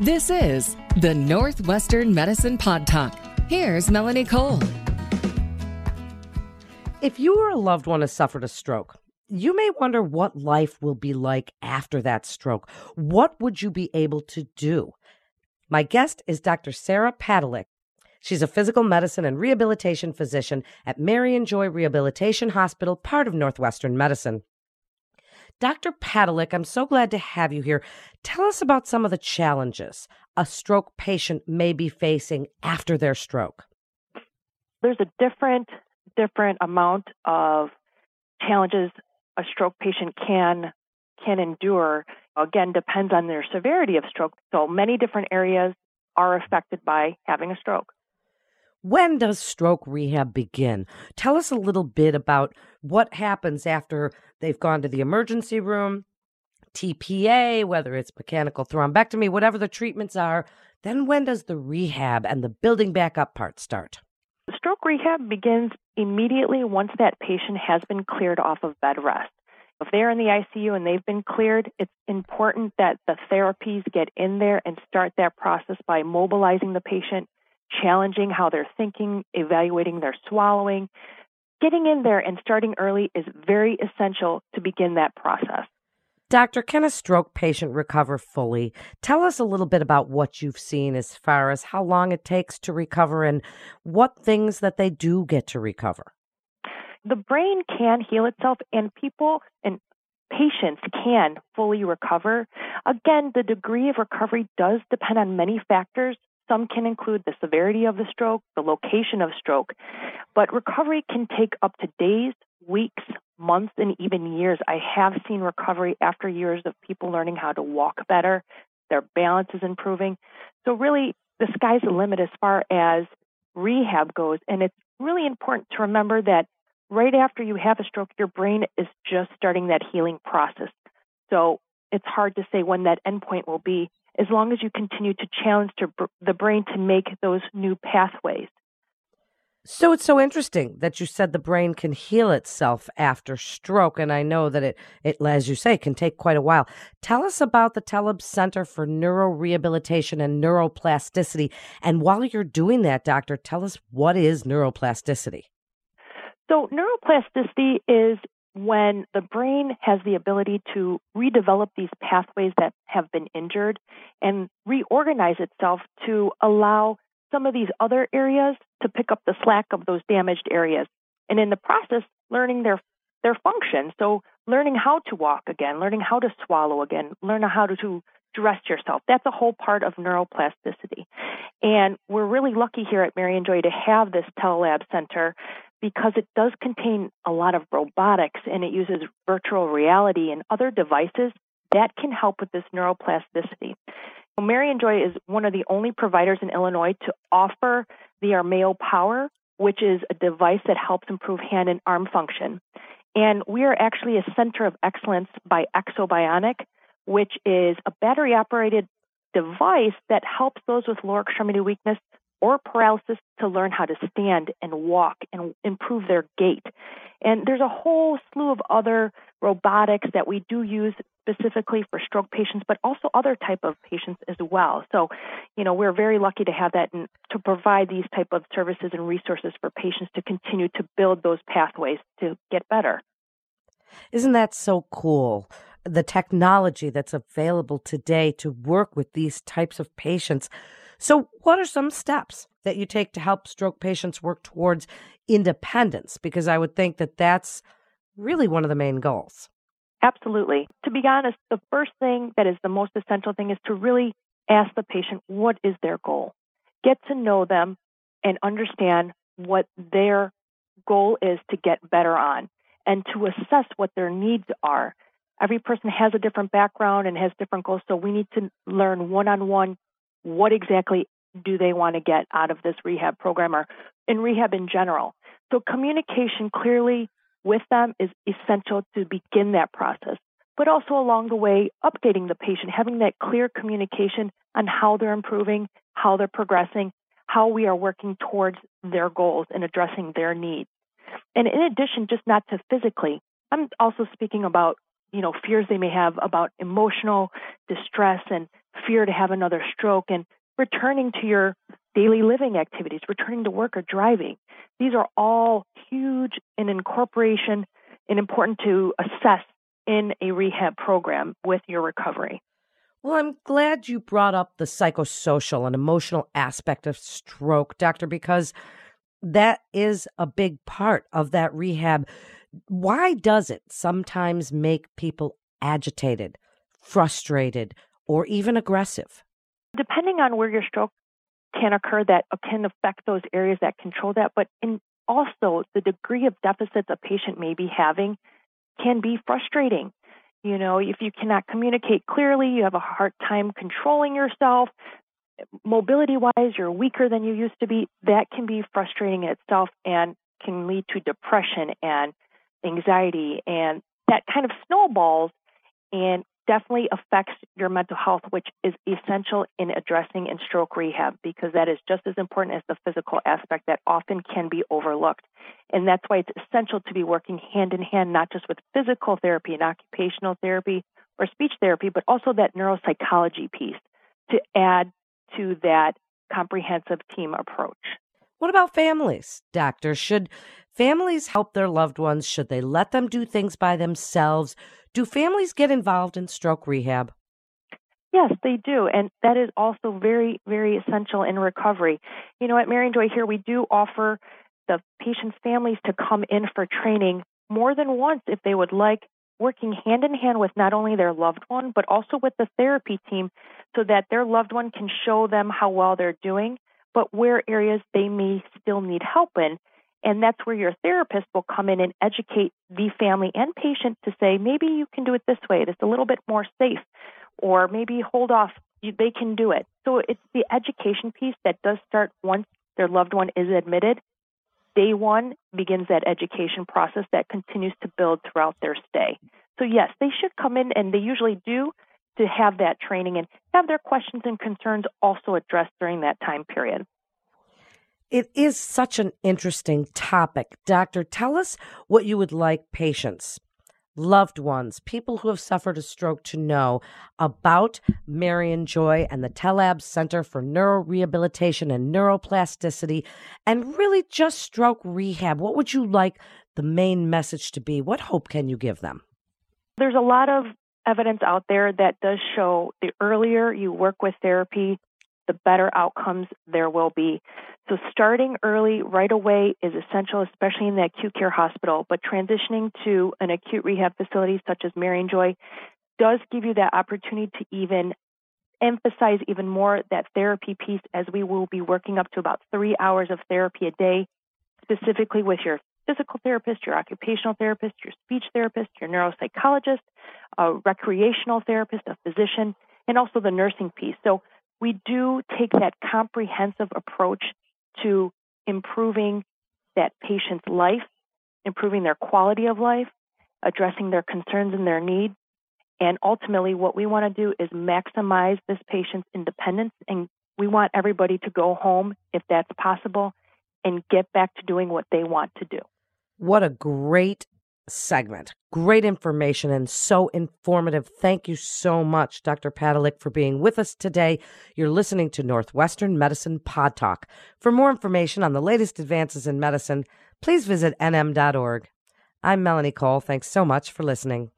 This is the Northwestern Medicine Pod Talk. Here's Melanie Cole. If you or a loved one has suffered a stroke, you may wonder what life will be like after that stroke. What would you be able to do? My guest is Dr. Sarah Padalecki. She's a physical medicine and rehabilitation physician at Marianjoy Rehabilitation Hospital, part of Northwestern Medicine. Dr. Padalecki, I'm so glad to have you here. Tell us about some of the challenges a stroke patient may be facing after their stroke. There's a different different amount of challenges a stroke patient can can endure. Again, depends on their severity of stroke. So many different areas are affected by having a stroke. When does stroke rehab begin? Tell us a little bit about what happens after they've gone to the emergency room, TPA, whether it's mechanical thrombectomy, whatever the treatments are. Then when does the rehab and the building back up part start? Stroke rehab begins immediately once that patient has been cleared off of bed rest. If they're in the ICU and they've been cleared, it's important that the therapies get in there and start that process by mobilizing the patient, challenging how they're thinking, evaluating their swallowing. Getting in there and starting early is very essential to begin that process. Doctor, can a stroke patient recover fully? Tell us a little bit about what you've seen as far as how long it takes to recover and what things that they do get to recover. The brain can heal itself, and people and patients can fully recover. Again, the degree of recovery does depend on many factors, some can include the severity of the stroke, the location of stroke, but recovery can take up to days, weeks, months, and even years. I have seen recovery after years of people learning how to walk better, their balance is improving. So, really, the sky's the limit as far as rehab goes. And it's really important to remember that right after you have a stroke, your brain is just starting that healing process. So, it's hard to say when that endpoint will be as long as you continue to challenge the brain to make those new pathways. So it's so interesting that you said the brain can heal itself after stroke, and I know that it, it as you say, can take quite a while. Tell us about the Tellabs Center for Neurorehabilitation and Neuroplasticity, and while you're doing that, doctor, tell us what is neuroplasticity. So neuroplasticity is when the brain has the ability to redevelop these pathways that have been injured and reorganize itself to allow some of these other areas to pick up the slack of those damaged areas. And in the process, learning their their function. So learning how to walk again, learning how to swallow again, learning how to, to dress yourself. That's a whole part of neuroplasticity. And we're really lucky here at Marianjoy to have this Tellabs Center because it does contain a lot of robotics and it uses virtual reality and other devices that can help with this neuroplasticity. Marianjoy is one of the only providers in Illinois to offer the Armeo Power, which is a device that helps improve hand and arm function. And we are actually a center of excellence by Exobionic, which is a battery operated device that helps those with lower extremity weakness or paralysis to learn how to stand and walk and improve their gait. And there's a whole slew of other robotics that we do use specifically for stroke patients, but also other type of patients as well. So, you know, we're very lucky to have that and to provide these type of services and resources for patients to continue to build those pathways to get better. Isn't that so cool? The technology that's available today to work with these types of patients so, what are some steps that you take to help stroke patients work towards independence? Because I would think that that's really one of the main goals. Absolutely. To be honest, the first thing that is the most essential thing is to really ask the patient what is their goal. Get to know them and understand what their goal is to get better on and to assess what their needs are. Every person has a different background and has different goals, so we need to learn one on one what exactly do they want to get out of this rehab program or in rehab in general. So communication clearly with them is essential to begin that process, but also along the way, updating the patient, having that clear communication on how they're improving, how they're progressing, how we are working towards their goals and addressing their needs. And in addition, just not to physically, I'm also speaking about you know, fears they may have about emotional distress and fear to have another stroke and returning to your daily living activities, returning to work or driving. These are all huge in incorporation and important to assess in a rehab program with your recovery. Well, I'm glad you brought up the psychosocial and emotional aspect of stroke, doctor, because that is a big part of that rehab. Why does it sometimes make people agitated, frustrated, or even aggressive? Depending on where your stroke can occur, that uh, can affect those areas that control that, but in also the degree of deficits a patient may be having can be frustrating. You know, if you cannot communicate clearly, you have a hard time controlling yourself, mobility wise, you're weaker than you used to be, that can be frustrating in itself and can lead to depression and anxiety. And that kind of snowballs and definitely affects your mental health, which is essential in addressing in stroke rehab because that is just as important as the physical aspect that often can be overlooked. And that's why it's essential to be working hand in hand, not just with physical therapy and occupational therapy or speech therapy, but also that neuropsychology piece to add to that comprehensive team approach. What about families, doctor? Should families help their loved ones? Should they let them do things by themselves? Do families get involved in stroke rehab? Yes, they do. And that is also very, very essential in recovery. You know, at Marianjoy here, we do offer the patient's families to come in for training more than once if they would like, working hand in hand with not only their loved one, but also with the therapy team so that their loved one can show them how well they're doing, but where areas they may still need help in. And that's where your therapist will come in and educate the family and patient to say, maybe you can do it this way. It's a little bit more safe. Or maybe hold off. They can do it. So it's the education piece that does start once their loved one is admitted. Day one begins that education process that continues to build throughout their stay. So, yes, they should come in, and they usually do, to have that training and have their questions and concerns also addressed during that time period. It is such an interesting topic. Doctor, tell us what you would like patients, loved ones, people who have suffered a stroke to know about Marianjoy and the Tellabs Center for Neurorehabilitation and Neuroplasticity, and really just stroke rehab. What would you like the main message to be? What hope can you give them? There's a lot of evidence out there that does show the earlier you work with therapy, the better outcomes there will be. So, starting early right away is essential, especially in the acute care hospital. But transitioning to an acute rehab facility such as Marianjoy does give you that opportunity to even emphasize even more that therapy piece as we will be working up to about three hours of therapy a day, specifically with your physical therapist, your occupational therapist, your speech therapist, your neuropsychologist, a recreational therapist, a physician, and also the nursing piece. So we do take that comprehensive approach to improving that patient's life, improving their quality of life, addressing their concerns and their needs. And ultimately, what we want to do is maximize this patient's independence. And we want everybody to go home, if that's possible, and get back to doing what they want to do. What a great segment. Great information and so informative. Thank you so much, Dr. Padalecki, for being with us today. You're listening to Northwestern Medicine Pod Talk. For more information on the latest advances in medicine, please visit nm.org. I'm Melanie Cole. Thanks so much for listening.